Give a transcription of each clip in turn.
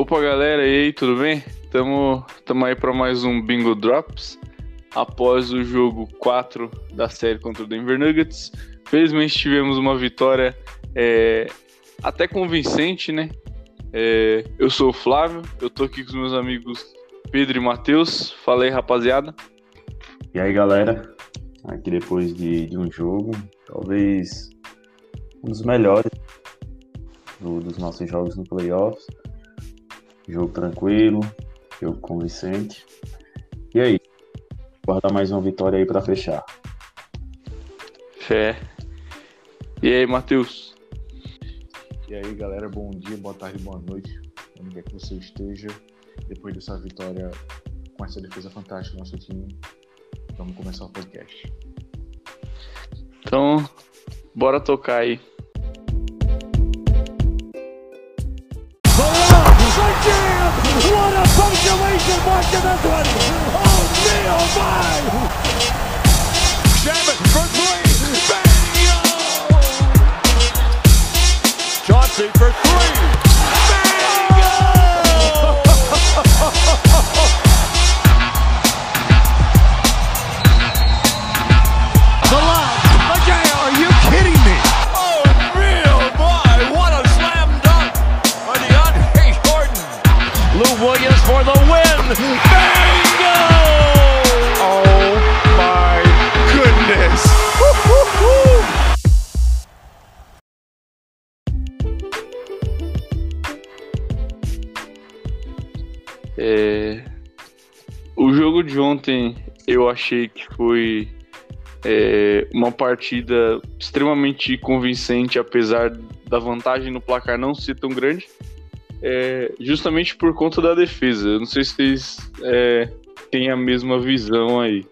Opa, galera, e aí, tudo bem? Tamo, tamo aí para mais um Bingo Drops. Após o jogo 4 da série contra o Denver Nuggets, felizmente tivemos uma vitória é, até convincente, né? É, eu sou o Flávio, eu tô aqui com os meus amigos Pedro e Matheus. Fala aí, rapaziada. E aí, galera? Aqui depois de, de um jogo, talvez um dos melhores do, dos nossos jogos no playoffs. Jogo tranquilo, jogo convincente. E aí? Guardar mais uma vitória aí para fechar. Fé. E aí, Matheus? E aí, galera, bom dia, boa tarde, boa noite. Onde quer que você esteja, depois dessa vitória com essa defesa fantástica do nosso time, vamos começar o podcast. Então, bora tocar aí. Mark to this one! Oh me, oh my! Shabbat for three! Bang! Chauncey for three! Eu achei que foi é, uma partida extremamente convincente, apesar da vantagem no placar não ser tão grande, é, justamente por conta da defesa. Eu não sei se vocês é, têm a mesma visão aí.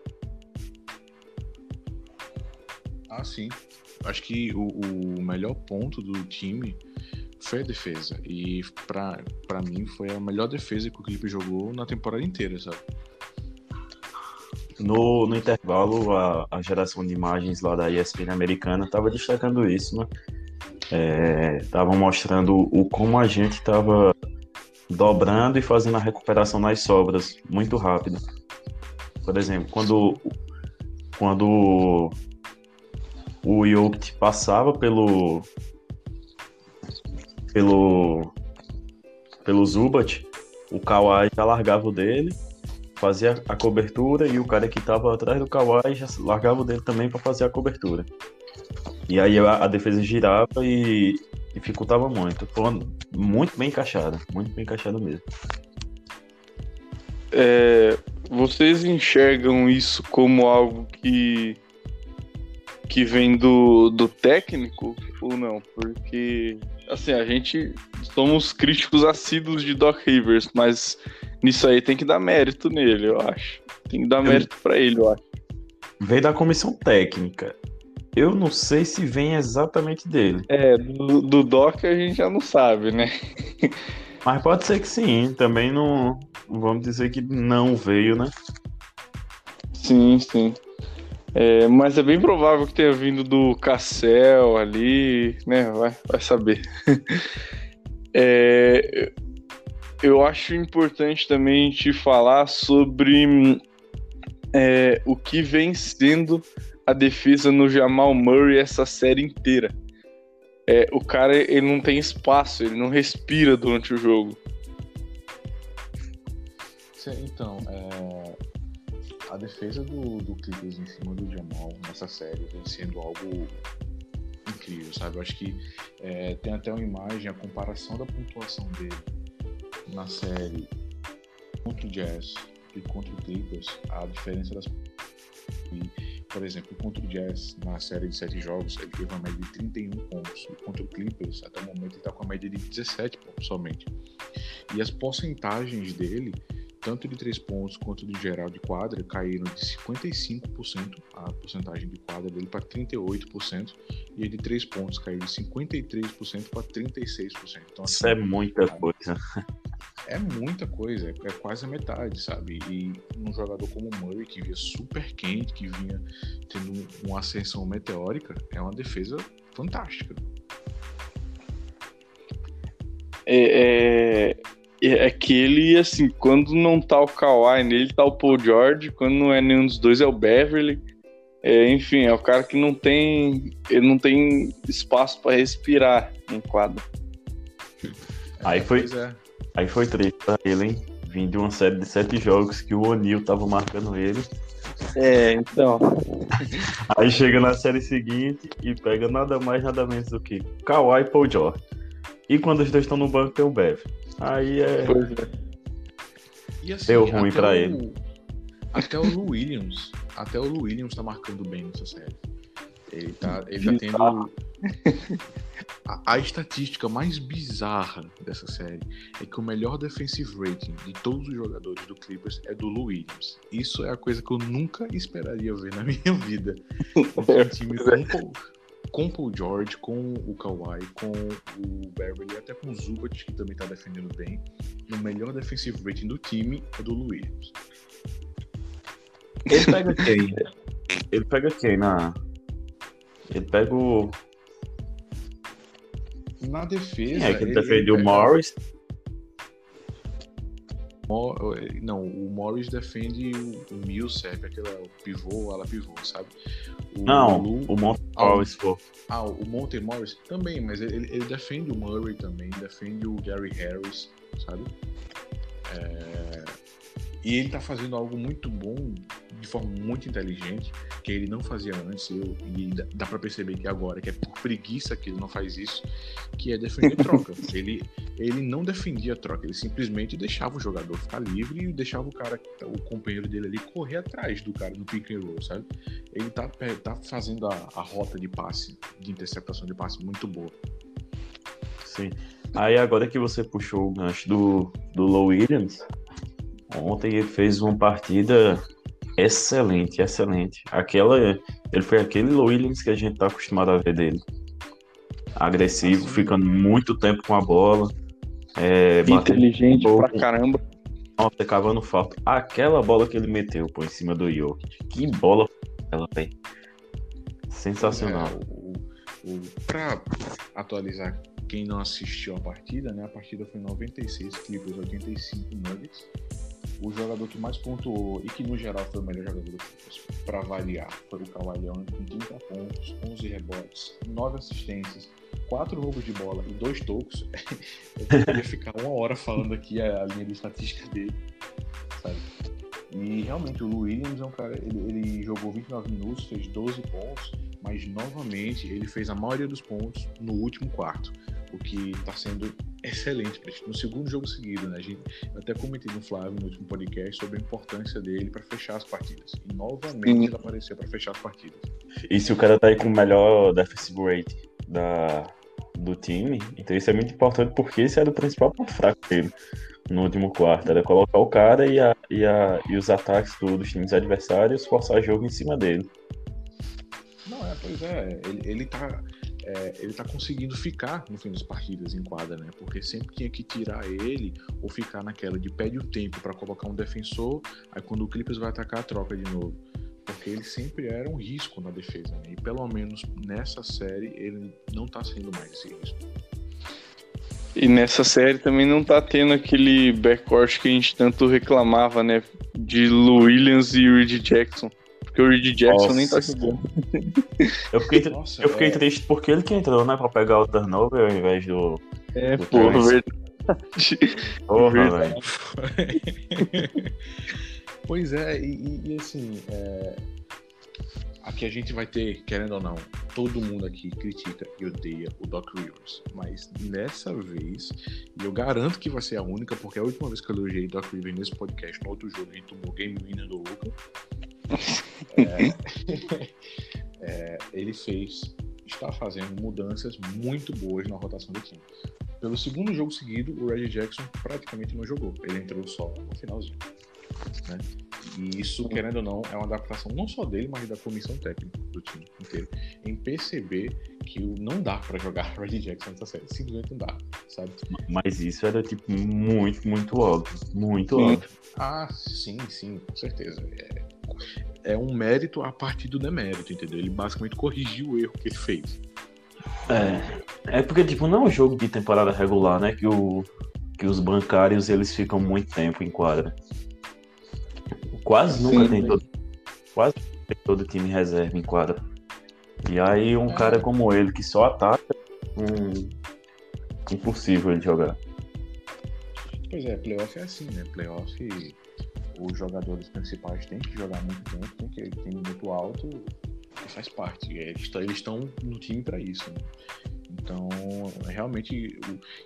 Ah, sim. Acho que o, o melhor ponto do time foi a defesa. E pra mim foi a melhor defesa que o Clipe jogou na temporada inteira, sabe? No, no intervalo, a, a geração de imagens lá da ESPN americana estava destacando isso, né? Estavam mostrando o como a gente estava dobrando e fazendo a recuperação nas sobras muito rápido. Por exemplo, quando, quando o Jokic passava pelo pelo pelo Zubat, o Kawhi já largava o dele, fazia a cobertura e o cara que estava atrás do Kawhi já largava dele também para fazer a cobertura. E aí a, a defesa girava e dificultava muito. Foi muito bem encaixada, muito bem encaixada mesmo. É, vocês enxergam isso como algo que que vem do, do técnico ou não? Porque assim, a gente somos críticos assíduos de Doc Rivers, mas nisso aí tem que dar mérito nele, eu acho. Tem que dar mérito para ele, eu acho. Veio da comissão técnica. Eu não sei se vem exatamente dele. É, do, do Doc a gente já não sabe, né? Mas pode ser que sim. Também não. Vamos dizer que não veio, né? Sim, sim. É, mas é bem provável que tenha vindo do Cassel ali, né? Vai, vai saber. É, eu acho importante também te falar sobre é, o que vem sendo a defesa no Jamal Murray essa série inteira. É, o cara ele não tem espaço, ele não respira durante o jogo. Então, é, a defesa do, do Clippers em cima do Jamal nessa série vem sendo algo incrível, sabe? Eu acho que é, tem até uma imagem, a comparação da pontuação dele na série contra o Jazz e contra o Clippers, a diferença das. E, por exemplo, contra o Jazz, na série de 7 jogos, ele teve uma média de 31 pontos. E contra o Clippers, até o momento, ele está com a média de 17 pontos somente. E as porcentagens dele tanto de três pontos quanto de geral de quadra caíram de 55% a porcentagem de quadra dele para 38% e a de três pontos caiu de 53% para 36%. Então, Isso é muita coisa. É muita coisa, é quase a metade, sabe? E um jogador como o Murray, que vinha super quente, que vinha tendo uma ascensão meteórica, é uma defesa fantástica. É, é, é que ele, assim, quando não tá o Kawhi nele, tá o Paul George, quando não é nenhum dos dois é o Beverly. É, enfim, é o cara que não tem, ele não tem espaço para respirar em quadra. Aí foi- Pois é. Aí foi triste pra ele, hein? Vindo de uma série de sete jogos que o O'Neal tava marcando ele. É, então. Aí chega na série seguinte e pega nada mais, nada menos do que Kawhi e Paul George. E quando os dois estão no banco tem o Bev. Aí é. Pois é. E assim, Deu ruim pra o- ele. Até o Lou Williams, até o Lou Williams tá marcando bem nessa série. Ele tá, ele tá tendo. A, a estatística mais bizarra dessa série é que o melhor defensive rating de todos os jogadores do Clippers é do Lou Williams. Isso é a coisa que eu nunca esperaria ver na minha vida. Um time com, Paul- com o Paul George, com o Kawhi, com o Beverly, até com o Zubat, que também tá defendendo bem. E o melhor defensive rating do time é do Lou Williams. Ele pega quem? Ele pega quem na. Ele pega o. Na defesa. é que ele defendeu o ele- Morris? Mo- Não, o Morris defende o, o Millsap, aquele o pivô, ala pivô, sabe? O Não, Lu- o Monte Ah, Morris, pô. Ah, o Monte Morris também, mas ele, ele defende o Murray também, defende o Gary Harris, sabe? É, E ele tá fazendo algo muito bom, de forma muito inteligente, que ele não fazia antes, eu, e dá- dá pra perceber que agora, que é por preguiça que ele não faz isso, que é defender troca. ele, ele não defendia troca, ele simplesmente deixava o jogador ficar livre e deixava o cara, o companheiro dele ali, correr atrás do cara no pick and roll, sabe? Ele tá, pe- tá fazendo a, a rota de passe, de interceptação de passe muito boa. Sim. Aí agora que você puxou o gancho do, do Low Williams, ontem ele fez uma partida excelente, excelente. Aquela, ele foi aquele Williams que a gente tá acostumado a ver dele. Agressivo, ficando muito tempo com a bola. É, Inteligente pouco. pra caramba. Nossa, cavando falta. Aquela bola que ele meteu, pô, em cima do Jokic. Que bola aquela, velho. Sensacional. É, o, o, pra atualizar quem não assistiu a partida, né? A partida foi 96 Clippers, 85 Nuggets. O jogador que mais pontuou e que no geral foi o melhor jogador do Clippers, pra variar, foi o Kawhi Leonard com 30 pontos, 11 rebotes, 9 assistências, 4 roubos de bola e 2 tocos. Eu poderia ficar uma hora falando aqui a, a linha de estatística dele, sabe? E realmente o Williams é um cara, ele, ele jogou 29 minutos, fez 12 pontos, mas novamente ele fez a maioria dos pontos no último quarto, o que está sendo excelente gente. No segundo jogo seguido, né? A gente, eu até comentei no Flávio no último podcast sobre a importância dele para fechar as partidas. E novamente Sim. ele apareceu para fechar as partidas. E se o cara tá aí com o melhor defensive rate da, do time, então isso é muito importante porque esse era o principal ponto fraco dele no último quarto. Era colocar o cara e, a, e, a, e os ataques do- dos times adversários forçar jogo em cima dele. Não, é, pois é, ele, ele tá. é, ele tá conseguindo ficar no fim das partidas em quadra, né? Porque sempre tinha que tirar ele ou ficar naquela de pede o tempo para colocar um defensor, aí quando o Clippers vai atacar, troca de novo. Porque ele sempre era um risco na defesa, né? E pelo menos nessa série ele não tá sendo mais esse risco. E nessa série também não tá tendo aquele backcourt que a gente tanto reclamava, né? De Lou Williams e Reed Jackson. Porque o Reed Jackson Nossa nem tá jogando. Eu fiquei, Nossa, eu fiquei triste porque ele que entrou, né, pra pegar o turnover ao invés do. É, Do pô, verdade. Porra, Verdade. velho. pois é, e, e- e assim, é, aqui a gente vai ter, querendo ou não, todo mundo aqui critica e odeia o Doc Rivers. Mas nessa vez, e eu garanto que vai ser a única, porque a última vez que eu elogiei Doc Rivers nesse podcast, no outro jogo, a gente tomou Game Winner do Luca. É, é, ele fez, está fazendo mudanças muito boas na rotação do time. Pelo segundo jogo seguido, o Reggie Jackson praticamente não jogou. Ele entrou só no finalzinho. Né? E isso, querendo ou não, é uma adaptação não só dele, mas da comissão técnica do time inteiro. Em perceber que não dá pra jogar Reggie Jackson nessa série. Simplesmente não dá, sabe? Mas isso era, tipo, muito, muito óbvio. Muito Sim. óbvio. Ah, sim, sim, com certeza. É, é um mérito a partir do demérito, entendeu? Ele basicamente corrigiu o erro que ele fez. É. É porque, tipo, não é um jogo de temporada regular, né? Que o, que os bancários eles ficam muito tempo em quadra. Quase nunca Sim. tem todo, quase nunca tem todo time reserva em quadra. E aí um cara como ele que só ataca, hum, impossível ele jogar. Pois é, playoff é assim, né? Playoff, os jogadores principais têm que jogar muito tempo, tem que ter minuto alto, e faz parte. E eles estão no time para isso, né? Então, realmente.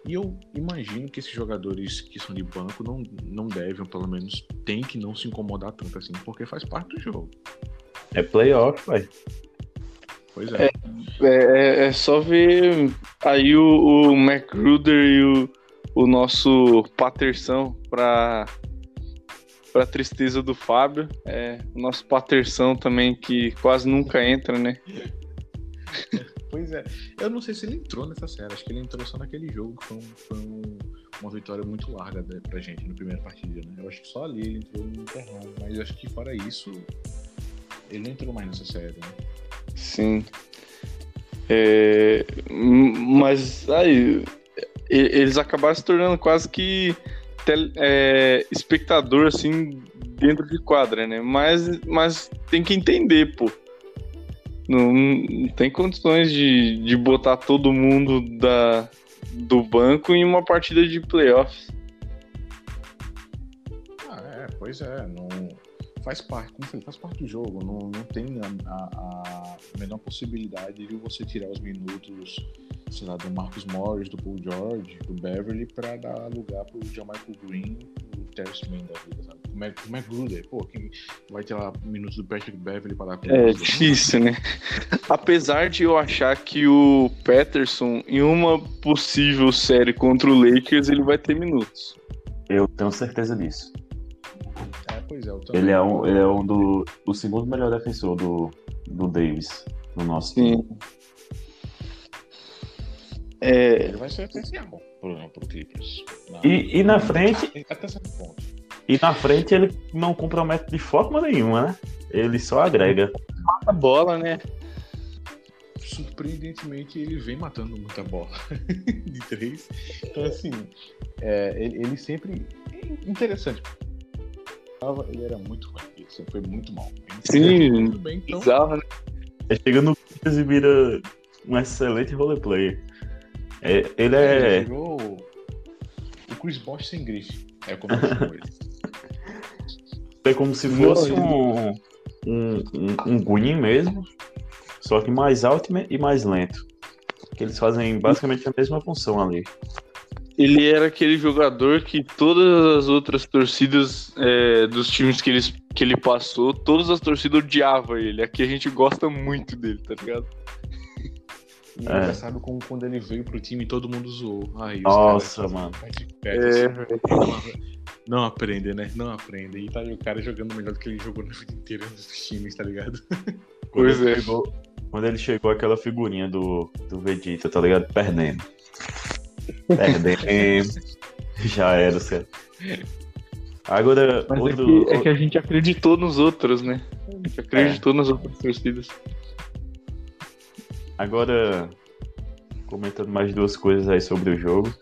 E eu imagino que esses jogadores que são de banco não, não devem, pelo menos, tem que não se incomodar tanto assim, porque faz parte do jogo. É playoff, vai. Pois é. É, é- é só ver aí o, o McGruder e o, o nosso Paterson pra, pra tristeza do Fábio. É, o nosso Paterson também que quase nunca entra, né? Pois é. Eu não sei se ele entrou nessa série, acho que ele entrou só naquele jogo, que foi, um- foi um- uma vitória muito larga né, pra gente no primeiro partida, né? Eu acho que só ali ele entrou no terrão, mas acho que fora isso, ele não entrou mais nessa série, né? Sim. É, mas aí eles acabaram se tornando quase que tel- é, espectador assim dentro de quadra, né? Mas, mas tem que entender, pô. Não, não tem condições de, de botar todo mundo da, do banco em uma partida de playoffs. Ah, é, pois é, não faz parte, como falei, faz parte do jogo, não, não tem a, a- a menor possibilidade de você tirar os minutos, sei lá, do Marcus Morris, do Paul George, do Beverly pra dar lugar pro Jamaica Green, pro Terrence Mann da vida, sabe? É, como é Gruder, pô, quem vai tirar minutos do Patrick Beverly pra dar pro É difícil, né? Apesar de eu achar que o Patterson, em uma possível série contra o Lakers, ele vai ter minutos. Eu tenho certeza disso. É, pois é, eu também. Ele é um, ele é um do o segundo melhor defensor do, do Davis no nosso time. Sim. É, Ele vai ser essencial pro, pro Clippers. Na- E- e na frente- Até certo ponto. E na frente ele não compromete de forma nenhuma, né? Ele só agrega. a bola, né? surpreendentemente ele vem matando muita bola de três. Então assim, é, ele, ele sempre interessante. Ele era muito ruim, ele sempre foi muito mal. Ele Sim, muito bem, então Bizarro, né? Ele chega no e vira um excelente roleplayer. É, ele ele é. virou o Chris Bosh sem grife. É como eu chamo ele. É como se fosse um, um, um, um mesmo, só que mais alto e mais lento. Que eles fazem basicamente a mesma função ali. Ele era aquele jogador que todas as outras torcidas é, dos times que, eles, que ele passou, todas as torcidas odiavam ele. Aqui a gente gosta muito dele, tá ligado? E É. engraçado como quando ele veio pro time todo mundo zoou. Aí, os Nossa, caras- mano. É, Patterson. Não aprende, né? Não aprende. E tá aí o cara jogando melhor do que ele jogou na vida inteira nos times, tá ligado? Quando Pois ele é. Chegou, quando ele chegou aquela figurinha do, do Vegeta, tá ligado? Perdendo. Perdendo. Já era, certo. Agora, Mas é outro, que, é que a gente acreditou nos outros, né? A gente acreditou nas outras torcidas. Agora, comentando mais duas coisas aí sobre o jogo.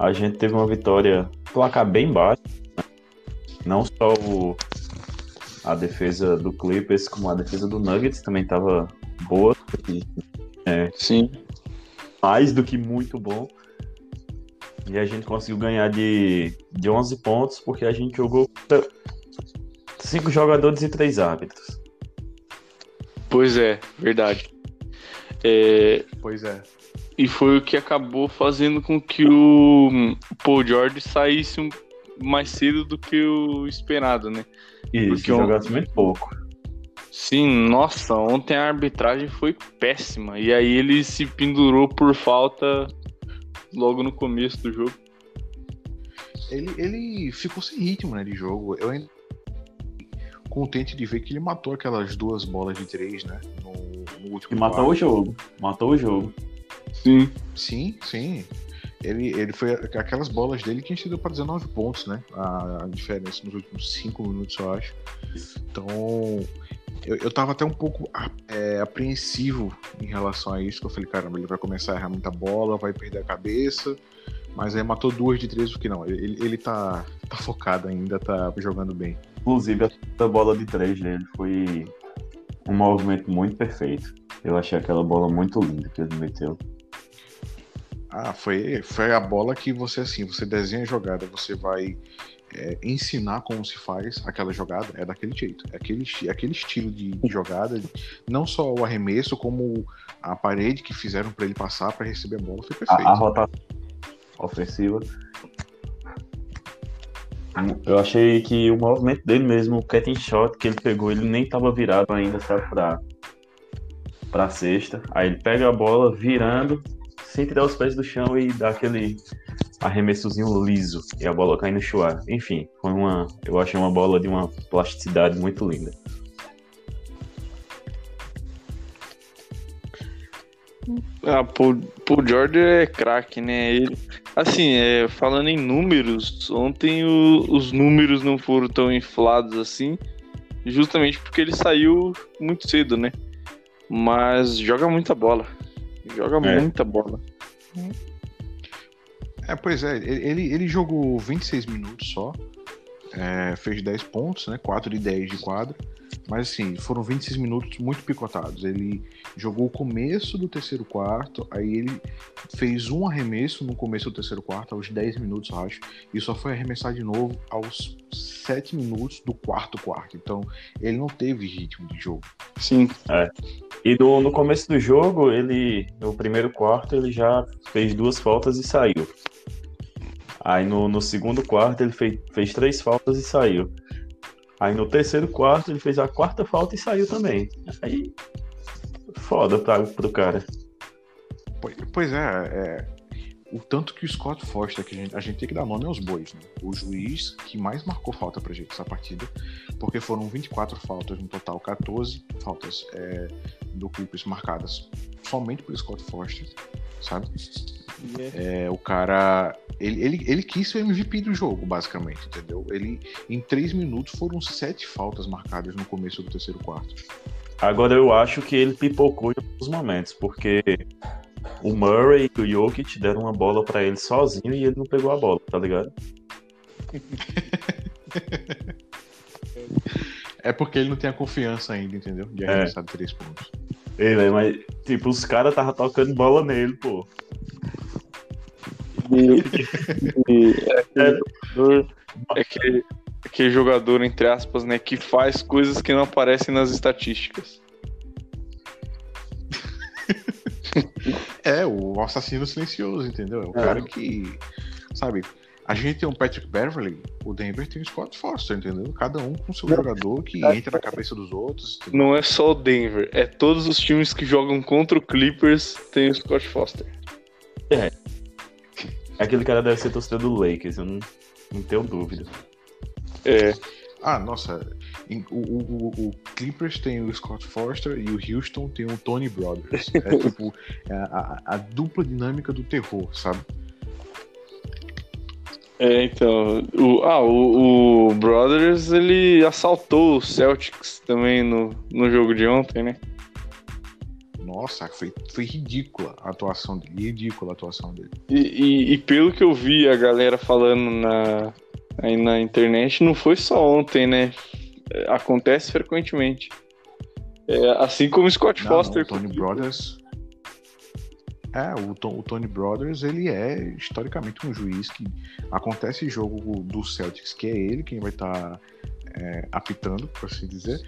A gente teve uma vitória, placar bem baixo. né? Não só o, a defesa do Clippers, como a defesa do Nuggets também estava boa. e Sim. Mais do que muito bom. E a gente conseguiu ganhar de, de 11 pontos, porque a gente jogou cinco jogadores e três árbitros. Pois é, verdade. É, Pois é. e foi o que acabou fazendo com que o Paul George saísse um- mais cedo do que o esperado, né? Isso, Porque jogasse muito pouco. Sim, nossa, ontem a arbitragem foi péssima. E aí ele se pendurou por falta logo no começo do jogo. Ele, ele ficou sem ritmo, né, de jogo. Eu ainda contente de ver que ele matou aquelas duas bolas de três, né? No, último E matou quarto. o jogo. Matou o jogo. Sim. Sim, sim. Ele, ele foi aquelas bolas dele que encheu para 19 pontos, né? A, a diferença nos últimos 5 minutos, eu acho. Então, eu, eu tava até um pouco a- é, apreensivo em relação a isso. Que eu falei, caramba, ele vai começar a errar muita bola, vai perder a cabeça. Mas aí matou duas de três, porque não, ele, ele tá, tá focado ainda, tá jogando bem. Inclusive, a bola de três dele foi um movimento muito perfeito. Eu achei aquela bola muito linda que ele meteu. Ah, foi, foi a bola que você, assim, você desenha a jogada, você vai é, ensinar como se faz aquela jogada, é daquele jeito. É aquele, é aquele estilo de, de jogada, não só o arremesso, como a parede que fizeram para ele passar para receber a bola, foi perfeito. A, a rotação ofensiva. Eu achei que o movimento dele mesmo, o catching shot que ele pegou, ele nem tava virado ainda, sabe, pra, pra cesta. Aí ele pega a bola virando, sem tirar os pés do chão e dá aquele arremessozinho liso e a bola cai no chuar. Enfim, foi uma, eu achei uma bola de uma plasticidade muito linda. Ah, Paul, Paul George é craque, né? Ele, assim, é, falando em números, ontem o, os números não foram tão inflados assim, justamente porque ele saiu muito cedo, né? Mas joga muita bola. Joga É. muita bola. É, pois é, ele, ele- jogou 26 minutos só, é, fez 10 pontos, né? 4 de 10 de quadra. Mas assim, foram 26 minutos muito picotados. Ele jogou o começo do terceiro quarto, aí ele fez um arremesso no começo do terceiro quarto, aos 10 minutos, eu acho, e só foi arremessar de novo aos 7 minutos do quarto quarto. Então, ele não teve ritmo de jogo. Sim. E do- no começo do jogo, ele, no primeiro quarto, ele já fez duas faltas e saiu. Aí no, no segundo quarto, ele fez, fez três faltas e saiu. Aí no terceiro quarto, ele fez a quarta falta e saiu também. Aí, foda pra, pro cara. Pois, é, é, o tanto que o Scott Foster, que a gente, a gente tem que dar nome aos bois, né? O juiz que mais marcou falta pra gente essa partida, porque foram 24 faltas no total, 14 faltas é, do Clippers marcadas somente pelo Scott Foster, sabe? É, o cara, ele, ele, ele quis ser o MVP do jogo, basicamente, entendeu? Ele, em 3 minutos, foram sete faltas marcadas no começo do terceiro quarto. Agora eu acho que ele pipocou em alguns momentos, porque o Murray e o Jokic deram uma bola pra ele sozinho e ele não pegou a bola, tá ligado? É porque ele não tem a confiança ainda, entendeu? De arremessar de três pontos. Ei, mas, tipo, os caras tava tocando bola nele, pô. E, e é, aquele jogador, é aquele, aquele jogador, entre aspas, né, que faz coisas que não aparecem nas estatísticas. É, o assassino silencioso, entendeu? É o É. cara que, sabe, a gente tem um Patrick Beverly, o Denver tem o Scott Foster, entendeu? Cada um com seu jogador que entra na cabeça dos outros. entendeu? Não é só o Denver, é todos os times que jogam contra o Clippers tem o Scott Foster. Aquele cara deve ser torcedor do Lakers, eu não, não tenho dúvida. É, Ah, nossa, o, o- o- o Clippers tem o Scott Foster e o Houston tem o Tony Brothers. É tipo é a, a- a dupla dinâmica do terror, sabe? é então. O, ah, o, o Brothers ele assaltou o Celtics também no, no jogo de ontem, né? Nossa, foi, foi ridícula a atuação dele, ridícula a atuação dele. E, e- e pelo que eu vi a galera falando na, aí na internet, não foi só ontem, né? É, Acontece frequentemente. É, assim como o Scott Não, Foster. não, o Tony Brothers. É, o, To- o Tony Brothers, ele é historicamente um juiz que acontece jogo do Celtics, que é ele quem vai estar apitando, por assim dizer.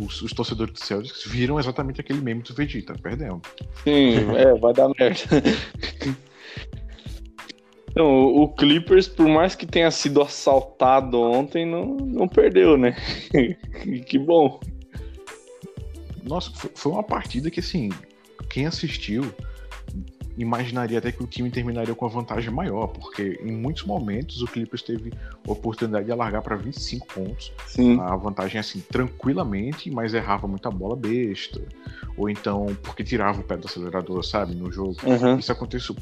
Os, os torcedores do Celtics viram exatamente aquele meme do Vegeta, perdemos. Sim, é, vai dar merda. Então, o Clippers, por mais que tenha sido assaltado ontem, não, não perdeu, né? que bom. Nossa, foi, foi uma partida que, assim, quem assistiu imaginaria até que o time terminaria com uma vantagem maior, porque em muitos momentos o Clippers teve a oportunidade de alargar para 25 pontos. Sim. a vantagem assim, tranquilamente, mas errava muita bola besta. Ou então, porque tirava o pé do acelerador, sabe, no jogo. Uhum. Isso aconteceu,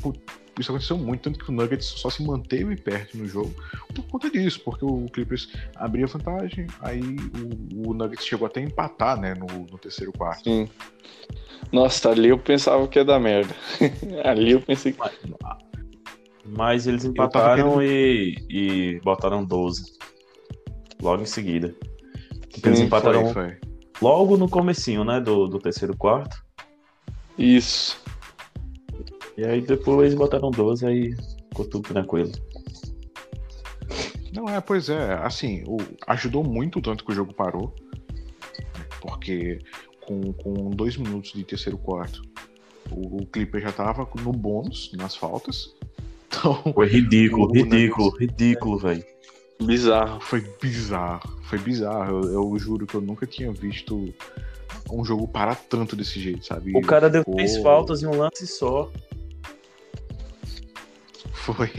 isso aconteceu muito, tanto que o Nuggets só se manteve perto no jogo por conta disso, porque o Clippers abria vantagem, aí o, o Nuggets chegou até a empatar, né, no, no terceiro quarto. Sim. Nossa, ali eu pensava que ia dar merda. ali eu pensei que. Mas eles empataram e, e botaram 12. Logo em seguida. Porque eles Sim, empataram Foi, foi. logo no comecinho, né? Do, do terceiro quarto. Isso. E aí depois botaram 12, aí ficou tudo tranquilo. Não, é, pois é, assim, o- ajudou muito o tanto que o jogo parou, porque com, com dois minutos de terceiro quarto, o, o Clipper já tava no bônus, nas faltas, então Foi ridículo, O ridículo, ridículo, velho. Bizarro. foi bizarro, foi bizarro, eu, eu juro que eu nunca tinha visto um jogo parar tanto desse jeito, sabe? O cara deu três faltas em um lance só. Foi.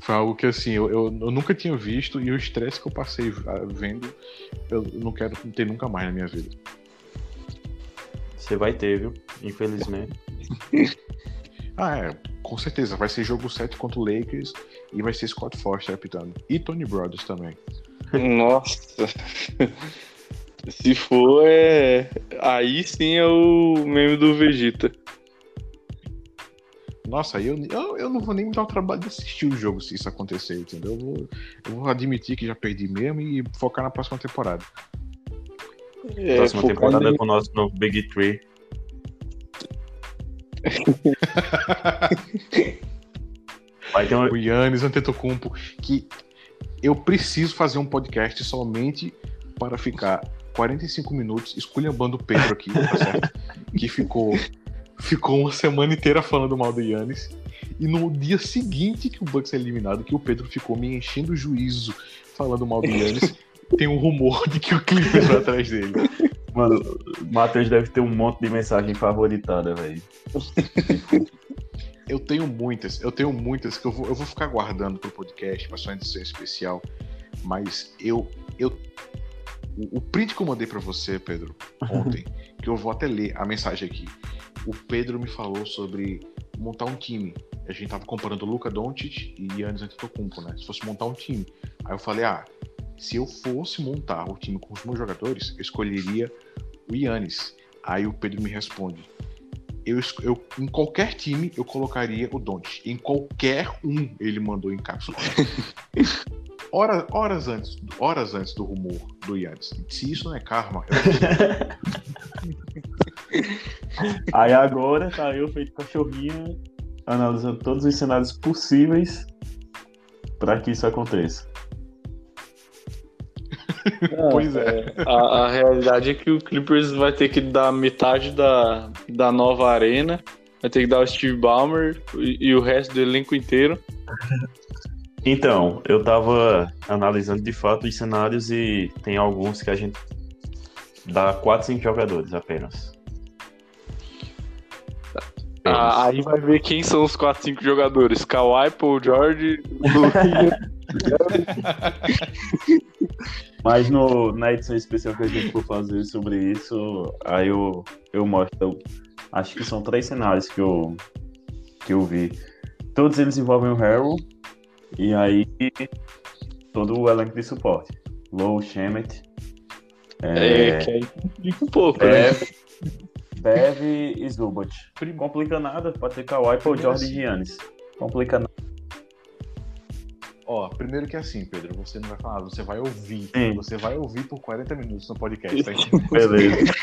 Foi algo que assim, eu, eu, eu nunca tinha visto e o estresse que eu passei vendo, eu não quero ter nunca mais na minha vida. Você vai ter, viu? Infelizmente. Ah, é, com certeza. Vai ser jogo 7 contra o Lakers e vai ser Scott Foster apitando. E Tony Brothers também. Nossa. Se for, é. Aí sim é o meme do Vegeta. Nossa, eu, eu, eu não vou nem me dar o trabalho de assistir o jogo se isso acontecer, entendeu? Eu vou, eu vou admitir que já perdi mesmo e focar na próxima temporada. É, Próxima temporada em- com o nosso novo Big Tree. Vai ter um... O Yannis Antetokounmpo, que eu preciso fazer um podcast somente para ficar 45 minutos esculhambando o Pedro aqui, tá certo? que ficou, ficou uma semana inteira falando mal do Yannis. E no dia seguinte que o Bucks é eliminado, que o Pedro ficou me enchendo o juízo falando mal do Yannis, tem um rumor de que o Clippers vai atrás dele. Mano, o Matheus deve ter um monte de mensagem favoritada, velho. Eu tenho muitas, eu tenho muitas que eu vou, eu vou ficar guardando pro podcast, pra sua edição especial. Mas eu. eu o, o print que eu mandei pra você, Pedro, ontem, que eu vou até ler a mensagem aqui. O Pedro me falou sobre montar um time. A gente tava comparando o Luca Doncic e Yannis Antetokounmpo, né? Se fosse montar um time. Aí eu falei, ah, se eu fosse montar o time com os meus jogadores, eu escolheria o Yannis. Aí o Pedro me responde, eu, eu- em qualquer time eu colocaria o Doncic. Em qualquer um ele mandou em cápsula. Hora- horas antes, horas antes do rumor do Yannis. Se isso não é karma, eu Aí agora tá eu feito cachorrinho, analisando todos os cenários possíveis para que isso aconteça. Pois é. A, a realidade é que o Clippers vai ter que dar metade da, da nova arena, vai ter que dar o Steve Ballmer e, e o resto do elenco inteiro. Então, eu tava analisando de fato os cenários e tem alguns que a gente dá 4, 5 jogadores apenas. Ah, aí vai ver quem são os 4, 5 jogadores: Kawhi, Paul George, Mas no, na edição especial que a gente for fazer sobre isso, aí eu, eu mostro. eu acho que são três cenários que eu, que eu vi. Todos eles envolvem o Harold e aí todo o elenco de suporte. Low, Shemet, É, que aí complica um pouco, né? Bev, e Zubat. Complica nada, pode ter Kawhi, Paul George e Giannis. Complica nada. Ó, primeiro que é assim, Pedro, você não vai falar, você vai ouvir. Sim. Você vai ouvir por 40 minutos no podcast, tá? Beleza.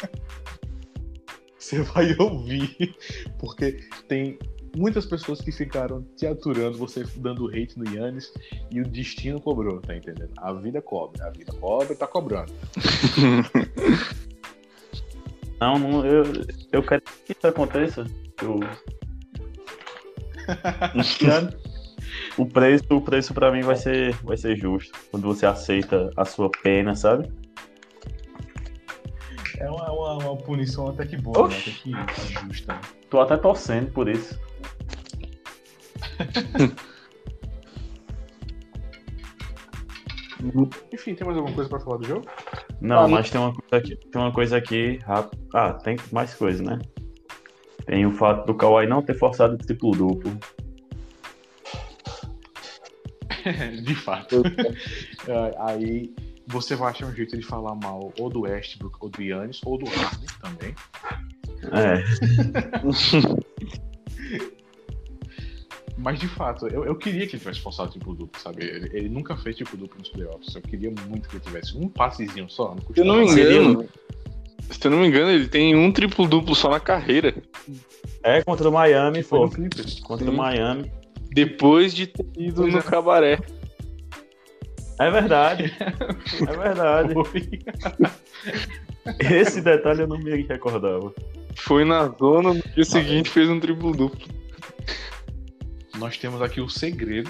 Você vai ouvir, porque tem muitas pessoas que ficaram te aturando, você dando hate no Yannis, e o destino cobrou, tá entendendo? A vida cobra, a vida cobra tá cobrando. Não, não eu, eu quero que isso aconteça. Eu... o preço, o preço para mim vai ser, vai ser justo. Quando você aceita a sua pena, sabe? É uma, uma, uma punição até que boa, Oxi. né? Até que justa. Tô até torcendo por isso. Enfim, tem mais alguma coisa pra falar do jogo? Não, Ah, mas tem uma coisa aqui, tem uma coisa aqui rápido. Ah, tem mais coisa, né? Tem o fato do Kawhi não ter forçado o triplo duplo. De fato. Aí você vai achar um jeito de falar mal ou do Westbrook, ou do Yannis, ou do Harden também. É. Mas de fato, eu, eu queria que ele tivesse forçado triplo duplo, sabe? Ele, ele nunca fez triplo duplo nos playoffs. Eu queria muito que ele tivesse um passezinho só. Não Se eu não me engano, se eu não me engano, ele tem um triplo duplo só na carreira. É contra o Miami, Foi. Contra o. Miami. Depois de ter ido Pois no é. cabaré. É verdade. É verdade. Foi. Esse detalhe eu não me recordava. Foi na zona, no dia seguinte fez um triplo duplo. Nós temos aqui o segredo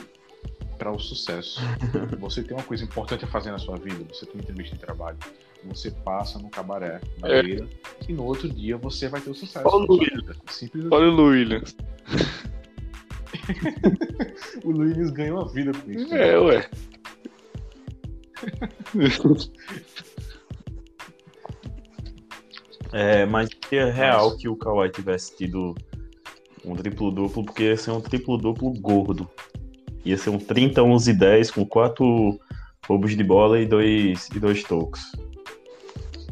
para o sucesso. Você tem uma coisa importante a fazer na sua vida, você tem uma entrevista de trabalho, você passa no cabaré da É. beira e no outro dia você vai ter o sucesso. Olha o na. Simples assim. Olha o Williams. O Luiz ganhou a vida com isso. É, ué. É, mas é real que o Kawhi tivesse tido um triplo-duplo, porque ia ser um triplo-duplo gordo. Ia ser um 30, 11 e 10 com 4 roubos de bola e dois, e dois tocos.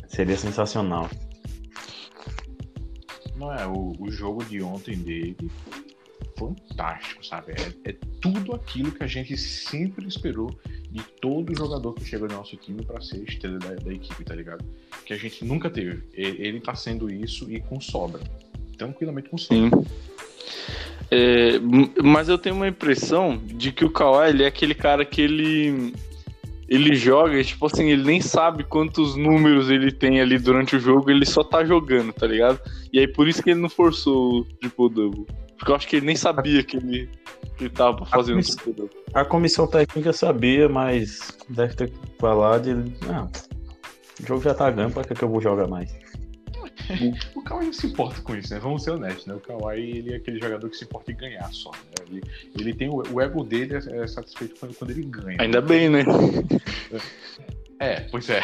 Seria sensacional. Não é, o, o jogo de ontem dele fantástico, sabe? É, é tudo aquilo que a gente sempre esperou de todo jogador que chega no nosso time para ser estrela da, da equipe, tá ligado? Que a gente nunca teve. Ele tá sendo isso e com sobra. Tranquilamente com sobra. Sim. É, mas eu tenho uma impressão de que o Kawhi ele é aquele cara que ele ele joga, tipo assim, ele nem sabe quantos números ele tem ali durante o jogo, ele só tá jogando, tá ligado? E aí por isso que ele não forçou o triple double. Porque eu acho que ele nem sabia que ele, que ele tava fazendo double. A comissão técnica sabia, mas deve ter falado e não, o jogo já tá ganho, pra que, que eu vou jogar mais? O Kawhi não se importa com isso, né? Vamos ser honestos, né? O Kawhi ele é aquele jogador que se importa em ganhar só. Né? Ele, ele tem o, o ego dele é, é satisfeito quando, quando ele ganha. Ainda bem, né? É, pois é.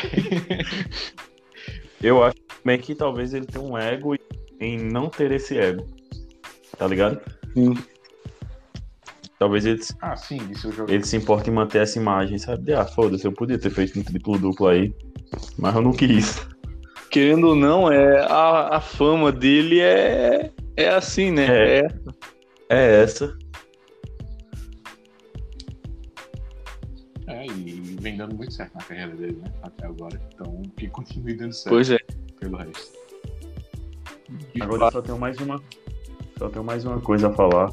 Eu acho também que talvez ele tenha um ego em não ter esse ego. Tá ligado? Sim. Talvez ele, ah, sim, de ser o jogador. ele se importe em manter essa imagem, sabe? Ah, foda-se, eu podia ter feito um triplo duplo aí, mas eu não quis. Querendo ou não, é, a, a fama dele é, é assim, né? É. É. É essa. É, e vem dando muito certo na carreira dele, né? Até agora. Então, que continue dando certo Pois é. pelo resto. Agora eu só tenho mais uma. Só tenho mais uma coisa a falar.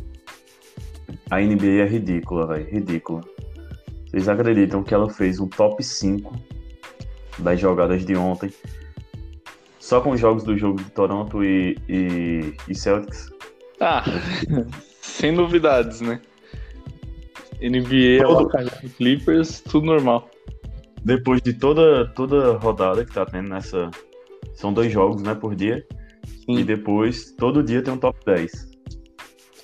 A NBA é ridícula, velho. Ridícula. Vocês acreditam que ela fez um top 5 das jogadas de ontem? Só com os jogos do jogo de Toronto e, e, e Celtics? Ah, sem novidades, né? NBA, Todo- Todo... Clippers, tudo normal. Depois de toda, toda rodada que tá tendo nessa. São dois jogos, né, por dia. Sim. E depois, todo dia tem um top 10.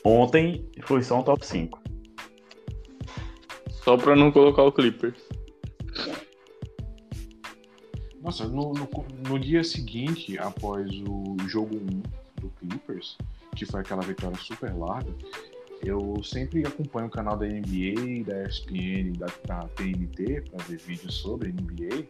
Ontem foi só um top 5. Só pra não colocar o Clippers. Nossa, no, no, no dia seguinte, após o jogo 1 do Clippers, que foi aquela vitória super larga, eu sempre acompanho o canal da NBA, da ESPN, da, da TNT, para ver vídeos sobre NBA.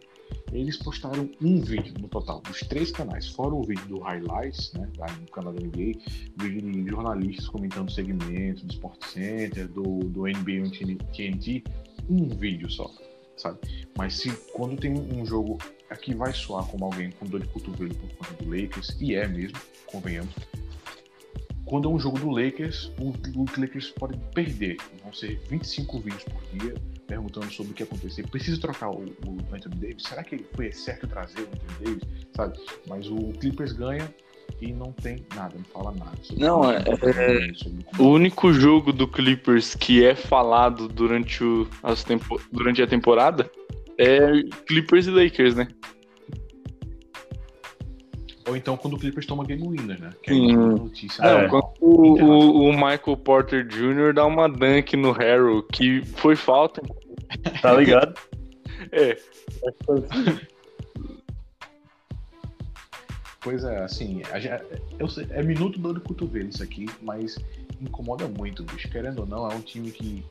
Eles postaram um vídeo no total, dos três canais, fora o vídeo do Highlights, né, lá no canal da NBA, vídeo de jornalistas comentando segmentos do Sport Center, do, do NBA TNT, um vídeo só, sabe? Mas se quando tem um jogo aqui vai soar como alguém com dor de cotovelo por conta do Lakers, e é mesmo, convenhamos. Quando é um jogo do Lakers, o, o Lakers pode perder. Vão ser 25 vídeos por dia perguntando sobre o que aconteceu. Precisa trocar o, o Anthony Davis? Será que foi certo trazer o Anthony Davis? Sabe? Mas o Clippers ganha e não tem nada, não fala nada. Sobre Não, o- é- sobre O único jogo do Clippers que é falado durante, o, as tempo, durante a temporada é Clippers e Lakers, né? Ou então quando o Clippers toma game winner, né? Que Sim. é uma notícia. Não, É. quando o, o- o Michael Porter Jr. dá uma dunk no Harrow, que foi falta. Tá ligado? É, Pois é, assim, a gen- eu sei- é minuto dor de cotovelo isso aqui, mas incomoda muito, bicho. Querendo ou não, é um time que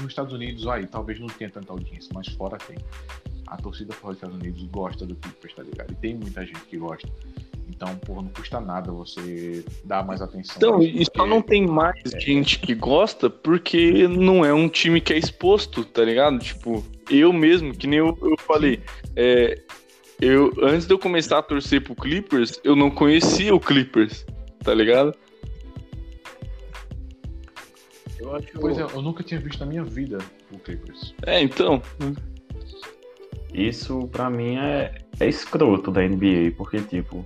nos Estados Unidos, aí, talvez não tenha tanta audiência, mas fora tem. A torcida fora dos Estados Unidos gosta do Clippers, tá ligado? E tem muita gente que gosta. Então, porra, não custa nada você dar mais atenção. Então, e só não tem mais gente que gosta porque não é um time que é exposto, tá ligado? Tipo, eu mesmo, que nem eu, eu falei, é, eu, antes de eu começar a torcer pro Clippers, eu não conhecia o Clippers, tá ligado? Eu acho Pois é, eu nunca tinha visto na minha vida o Clippers. É, então, Isso pra mim é, é escroto da NBA, porque tipo,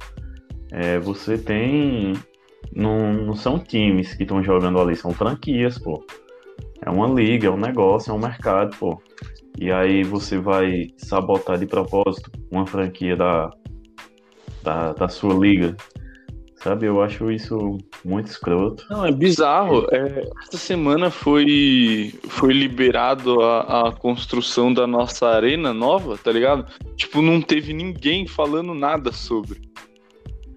é, você tem. Não, não são times que estão jogando ali, são franquias, pô. É uma liga, é um negócio, é um mercado, pô. E aí você vai sabotar de propósito uma franquia da, da, da sua liga. Sabe, eu acho isso muito escroto. Não, é bizarro. É, essa semana foi, foi liberado a, a construção da nossa arena nova, tá ligado? Tipo, não teve ninguém falando nada sobre.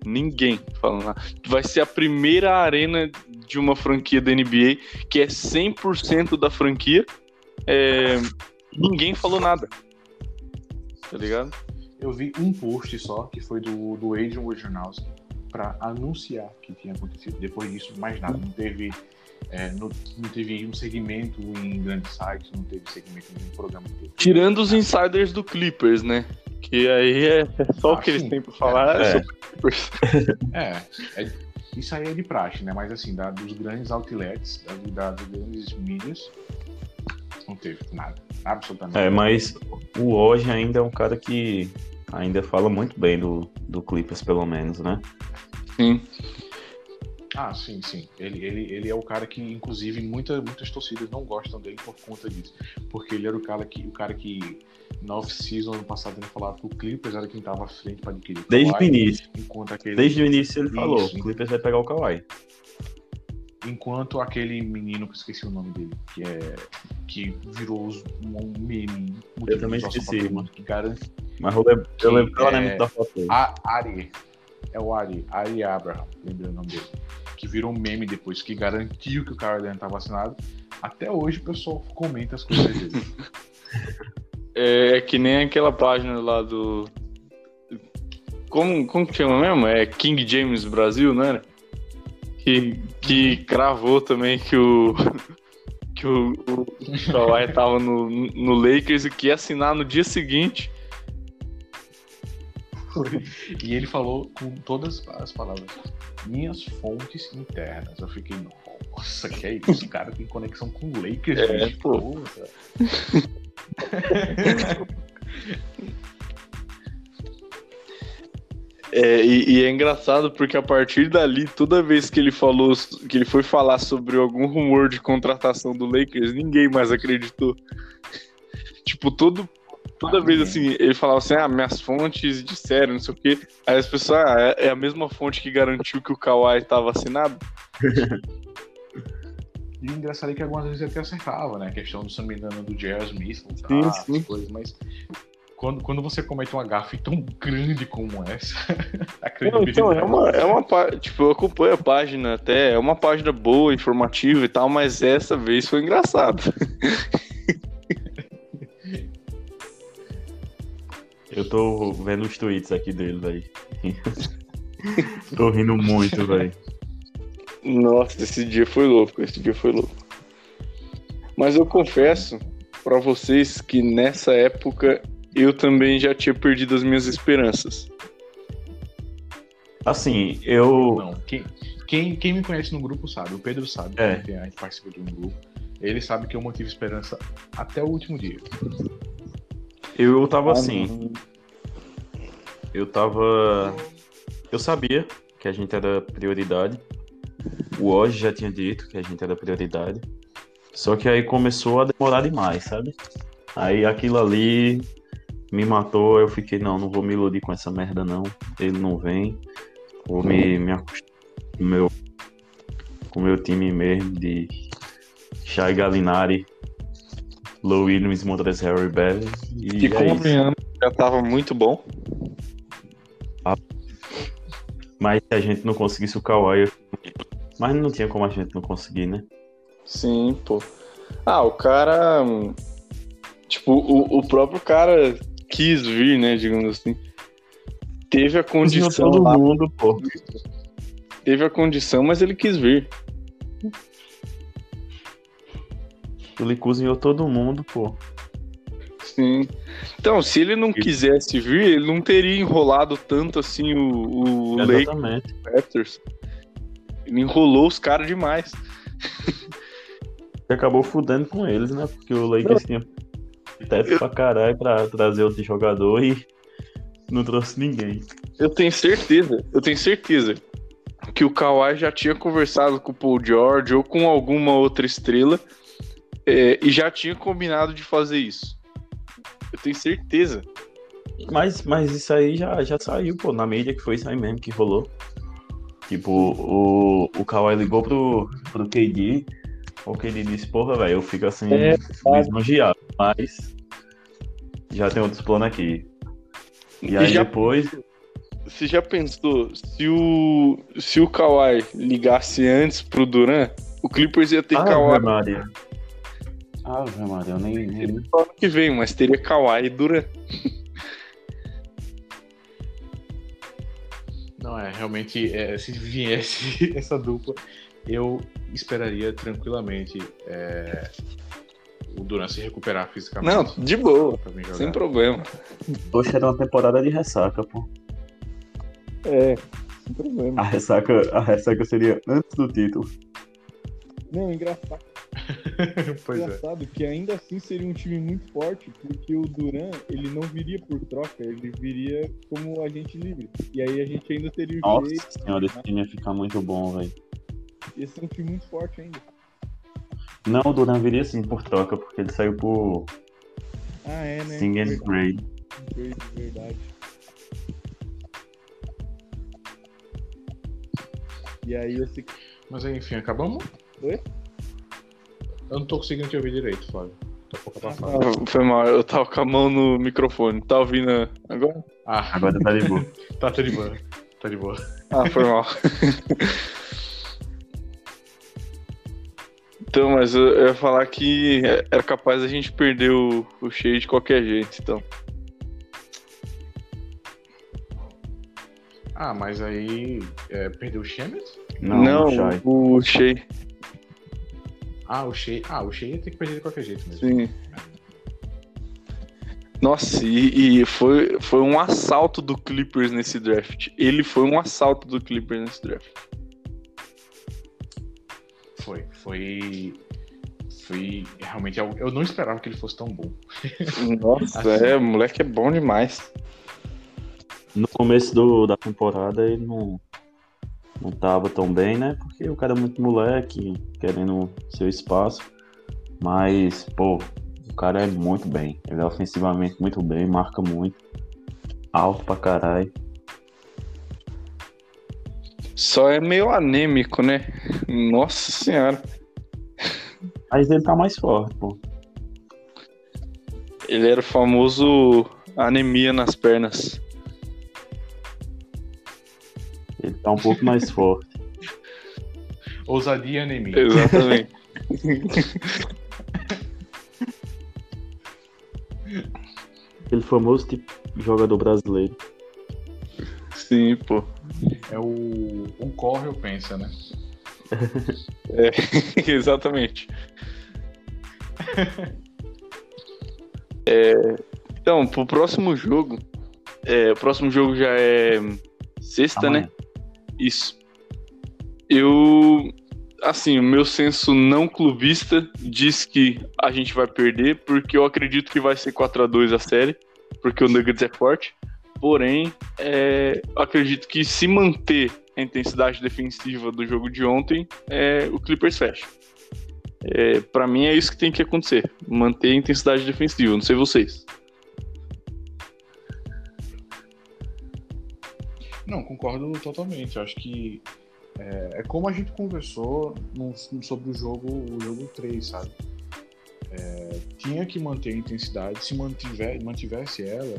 Ninguém falando nada. Vai ser a primeira arena de uma franquia da NBA que é 100% da franquia. É, ninguém falou nada. Tá ligado? Eu vi um post só, que foi do, do Adrian Wojnarowski, pra anunciar que tinha acontecido. Depois disso, mais nada. Não teve, é, não, não teve um segmento em grandes sites, não teve segmento em programa. Teve. Tirando os insiders do Clippers, né? Que aí é só o Ah, que eles têm pra falar É. sobre o Clippers. É, é- isso aí é de praxe, né? Mas assim, da, dos grandes outlets, da, da- das grandes mídias, não teve nada. Absolutamente É, mas o Woj ainda é um cara que ainda fala muito bem do, do Clippers, pelo menos, né? Sim. Ah, sim, sim. Ele, ele, ele é o cara que, inclusive, muita, muitas torcidas não gostam dele por conta disso. Porque ele era o cara que, o cara que na off-season ano passado ele falava que o Clippers era quem estava à frente para adquirir o Desde o Kawhi, início. enquanto aquele, Desde o início ele Isso. falou, o Clippers vai pegar o Kawhi. enquanto aquele menino que eu esqueci o nome dele, que é que virou um meme motivo Eu também esqueci, que garante Mas eu lembro, eu lembro é- da foto dele. A Ari. É o Ari. Ari Abraham. Lembrei o nome dele. Que virou meme depois, que garantiu que o cara dentro tá vacinado. Até hoje o pessoal comenta as coisas dele. É, que nem aquela página lá do. Como, como que chama mesmo? É King James Brasil, era? Que, que cravou também que o. Que o, o Kawhi tava no, no Lakers e que ia assinar no dia seguinte. e ele falou com todas as palavras. Minhas fontes internas. Eu fiquei, nossa, que é isso? O cara tem conexão com o Lakers, É, bicho. pô. É, e, e é engraçado porque a partir dali, toda vez que ele falou, que ele foi falar sobre algum rumor de contratação do Lakers, ninguém mais acreditou. tipo, todo, toda vez ninguém. assim, ele falava assim, ah, minhas fontes disseram, não sei o quê. Aí as pessoas, ah, é- é a mesma fonte que garantiu que o Kawhi estava assinado? E o engraçado é que algumas vezes até acertava, né? A questão, do, se não me engano, do J.R. Smith, Sim, tá, sim. as coisas, mas quando, quando você comete uma gafe tão grande como essa, a Não, credibilidade... então, é uma, é uma tipo, eu acompanho a página até, é uma página boa, informativa e tal, mas essa vez foi engraçado. Eu tô vendo os tweets aqui dele, velho. tô rindo muito, velho. Nossa, esse dia foi louco, esse dia foi louco. Mas eu confesso pra vocês que nessa época eu também já tinha perdido as minhas esperanças. Assim, eu. Não, quem, quem, quem me conhece no grupo sabe, o Pedro sabe, É. que a gente participa de um grupo. Ele sabe que eu mantive esperança até o último dia. Eu tava assim. Eu tava. Eu sabia que a gente era prioridade. O hoje já tinha dito que a gente era prioridade. Só que aí começou a demorar demais, sabe? Aí aquilo ali me matou. Eu fiquei, não, não vou me iludir com essa merda, não. Ele não vem. Vou me, me acostumar com o meu, com meu time mesmo de Shai Galinari, Low Williams, Montrezl Harry Bell. E Que é convenhamos, já tava muito bom. Mas se a gente não conseguisse o Kawhi, eu... mas não tinha como a gente não conseguir, né? Sim, pô. Ah, o cara. Tipo, o, o próprio cara quis vir, né? Digamos assim. teve a condição todo lá, mundo, pô. teve a condição, mas ele quis vir. Ele cozinhou todo mundo, pô. Sim. Então, se ele não quisesse vir, ele não teria enrolado tanto assim o, o Exatamente. Raptors. Ele enrolou os caras demais. E acabou fudendo com eles, né? Porque o Lakers tinha teto pra caralho pra trazer outro jogador e não trouxe ninguém. Eu tenho certeza, eu tenho certeza que o Kawhi já tinha conversado com o Paul George ou com alguma outra estrela é, e já tinha combinado de fazer isso. Eu tenho certeza. Mas, mas isso aí já, já saiu, pô, na mídia que foi isso aí mesmo que rolou. Tipo, o, o Kawhi ligou pro, pro KD, o KD disse, porra, velho, eu fico assim, É, lisonjeado, mas já tem outros planos aqui. E E aí já- depois, Você já pensou se o se o Kawhi ligasse antes pro Duran, o Clippers ia ter Ave Kawhi Maria. Ave Maria, eu nem, nem... no ano que vem, mas teria Kawhi e Duran. Não, é, realmente, é, se viesse essa dupla, eu esperaria tranquilamente é, o Duran se recuperar fisicamente. Não, de boa, sem problema. Poxa, era uma temporada de ressaca, pô. É, sem problema. A ressaca, a ressaca seria antes do título. Não, engraçado, pois é. engraçado que ainda assim seria um time muito forte, porque o Duran, ele não viria por troca, ele viria como agente livre. E aí a gente ainda teria o Nossa Jay, senhora, esse time ia ficar muito bom, velho. ia ser um time muito forte ainda. Não, o Duran viria sim por troca, porque ele saiu por Ah, é, né? Sing and Verdade, Grade. verdade, verdade. E aí esse Mas aí, enfim, acabamos? Oi? Eu não tô conseguindo te ouvir direito, Flávio. Tá pouco abafado. Ah, foi mal, eu tava com a mão no microfone. Tá ouvindo agora? Ah, Agora tá de boa. tá, tá de boa. Tá de boa. Ah, foi mal. então, mas eu, eu ia falar que era capaz a gente perder o, o cheio de qualquer jeito, então. Ah, mas aí é, perdeu o Shemet? Não, Não, o Shea, Ah, o Shea. Ah, o Shea ia ter que perder de qualquer jeito mesmo. sim. Nossa, e, e foi, foi um assalto do Clippers nesse draft. Ele foi um assalto do Clippers nesse draft. Foi. Foi. Foi realmente algo. Eu não esperava que ele fosse tão bom. Nossa, Assim. é, o moleque é bom demais. No começo do, da temporada ele não, não tava tão bem, né? Porque o cara é muito moleque, querendo seu espaço. Mas, pô, o cara é muito bem. Ele é ofensivamente muito bem, marca muito. Alto pra caralho. Só é meio anêmico, né? Nossa senhora. Mas ele tá mais forte, pô. Ele era o famoso anemia nas pernas. Ele tá um pouco mais forte. Ousadia e anemia. Exatamente. Aquele famoso tipo jogador brasileiro. Sim, pô. É o. Um corre ou pensa, né? Exatamente. É, então, pro próximo jogo. é, o próximo jogo já é sexta, Amanhã. né? Isso. Eu. Assim, o meu senso não clubista diz que a gente vai perder, porque eu acredito que vai ser 4x2 a série, porque o Nuggets é forte. Porém, é, acredito que se manter a intensidade defensiva do jogo de ontem, é, o Clippers fecha. É, para mim é isso que tem que acontecer, manter a intensidade defensiva. Não sei vocês. Não, concordo totalmente. Eu acho que é, é como a gente conversou no- sobre o jogo, o jogo 3, sabe? É, tinha que manter a intensidade. Se mantiver, mantivesse ela,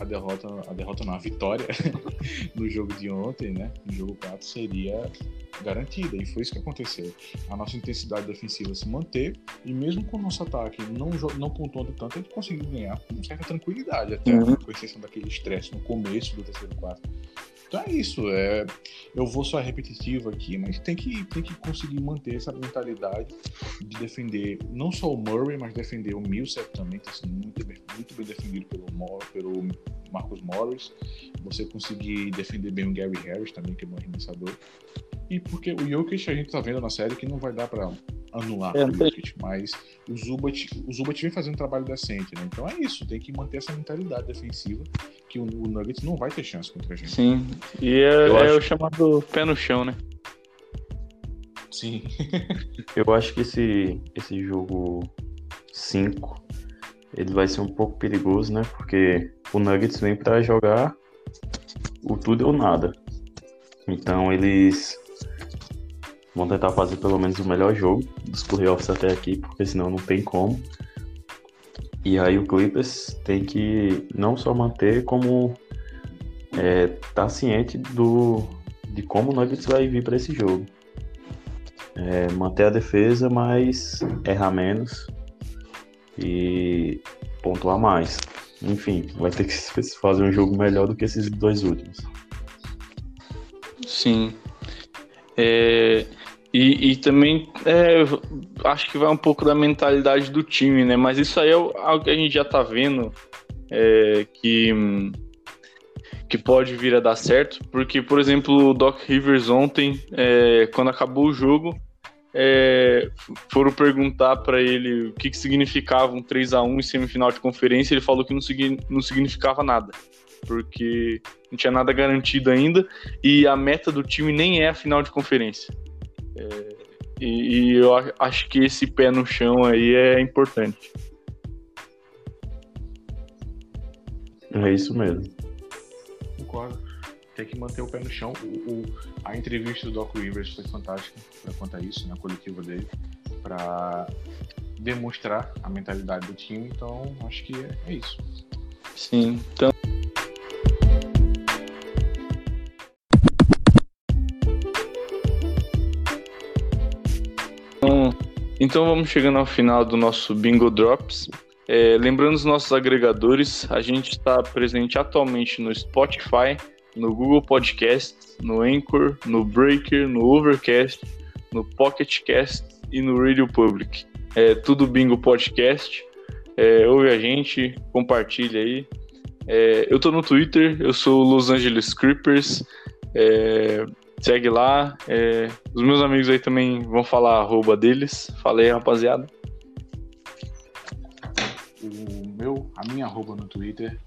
a derrota, a derrota não, a vitória no jogo de ontem, né? No jogo 4 seria garantida, e foi isso que aconteceu. A nossa intensidade defensiva se manter, e mesmo com o nosso ataque não, não pontuando tanto, a gente conseguiu ganhar com certa tranquilidade, até uhum. com exceção daquele estresse no começo do terceiro quarto. Então é isso. É, eu vou só repetitivo aqui, mas tem que, tem que conseguir manter essa mentalidade de defender não só o Murray, mas defender o Millsap também, está sendo muito bem, muito bem defendido pelo, pelo Marcos Morris. Você conseguir defender bem o Gary Harris também, que é bom arremessador. E porque o Jokic a gente tá vendo na série que não vai dar para anular é, o Jokic, mas o Zubat, o Zubat vem fazendo um trabalho decente, né? Então é isso, tem que manter essa mentalidade defensiva que o, o Nuggets não vai ter chance contra a gente. Sim, e é, é acho... o chamado pé no chão, né? Sim. Eu acho que esse, esse jogo 5 ele vai ser um pouco perigoso, né? Porque o Nuggets vem para jogar o tudo ou nada. Então eles vão tentar fazer pelo menos o melhor jogo dos playoffs até aqui, porque senão não tem como. E aí o Clippers tem que não só manter, como é, tá ciente do, de como o Nuggets vai vir para esse jogo. É, manter a defesa, mas errar menos e pontuar mais. Enfim, vai ter que fazer um jogo melhor do que esses dois últimos. Sim. É, e, e também é, acho que vai um pouco da mentalidade do time, né? Mas isso aí é algo que a gente já tá vendo é, que, que pode vir a dar certo. Porque, por exemplo, o Doc Rivers ontem, é, quando acabou o jogo, é, foram perguntar para ele o que, que significava um 3 a 1 em semifinal de conferência, ele falou que não, não significava nada, porque não tinha nada garantido ainda e a meta do time nem é a final de conferência. É, e, e, eu acho que esse pé no chão aí é importante. É isso mesmo. Concordo tem que manter o pé no chão. O, o, a entrevista do Doc Rivers foi fantástica quanto a isso, na né, coletiva dele, para demonstrar a mentalidade do time. Então, acho que é, é isso. Sim. Então, então vamos chegando ao final do nosso Bingo Drops. É, lembrando os nossos agregadores, a gente está presente atualmente no Spotify, no Google Podcast, no Anchor, no Breaker, no Overcast, no Pocket Cast e no Radio Public. É tudo Bingo Podcast. É, ouve a gente, compartilha aí. É, eu tô no Twitter, eu sou Los Angeles Creepers. É, segue lá. É, os meus amigos aí também vão falar a arroba deles. Falei, rapaziada. O meu, a minha arroba no Twitter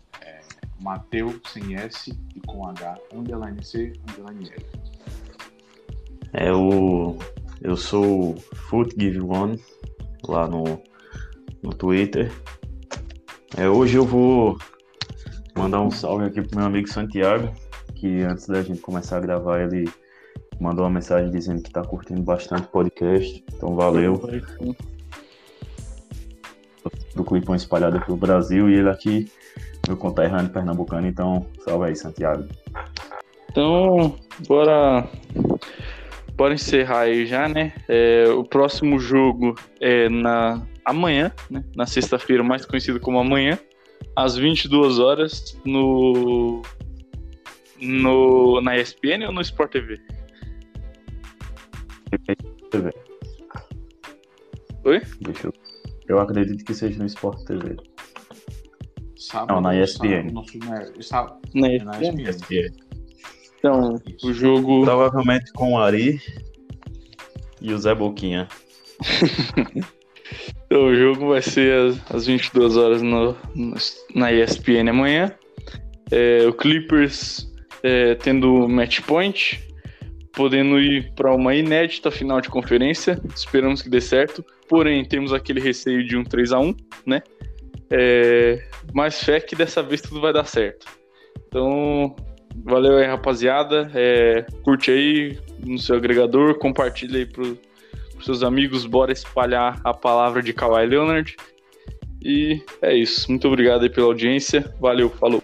Mateu sem S e com H, underline C, underline L. É o. Eu sou Foot Give One lá no, no Twitter. É, hoje eu vou mandar um salve aqui pro meu amigo Santiago, que antes da gente começar a gravar, ele mandou uma mensagem dizendo que tá curtindo bastante o podcast. Então valeu. Do Clipão espalhado pelo Brasil e ele aqui meu conterrâneo pernambucano, então salve aí, Santiago. Então, bora, bora encerrar aí já, né? É, o próximo jogo é na amanhã, né? Na sexta-feira, mais conhecido como amanhã, às 22 horas, no, no na ESPN ou no Sport TV? TV. Oi? Deixa eu... eu acredito que seja no Sport TV. Sábado, não, na ESPN. Sábado, na, é na ESPN. ESPN. Então, o jogo. Provavelmente com o Ari e o Zé Boquinha. então, o jogo vai ser às, às 22 horas no, no, na ESPN amanhã. É, o Clippers é, tendo match point, podendo ir para uma inédita final de conferência. Esperamos que dê certo. Porém, temos aquele receio de um 3 a 1 né? É, mas fé que dessa vez tudo vai dar certo. Então, valeu aí, rapaziada. É, curte aí no seu agregador, compartilha aí pro, pros seus amigos, bora espalhar a palavra de Kawhi Leonard. E é isso. Muito obrigado aí pela audiência. Valeu, falou.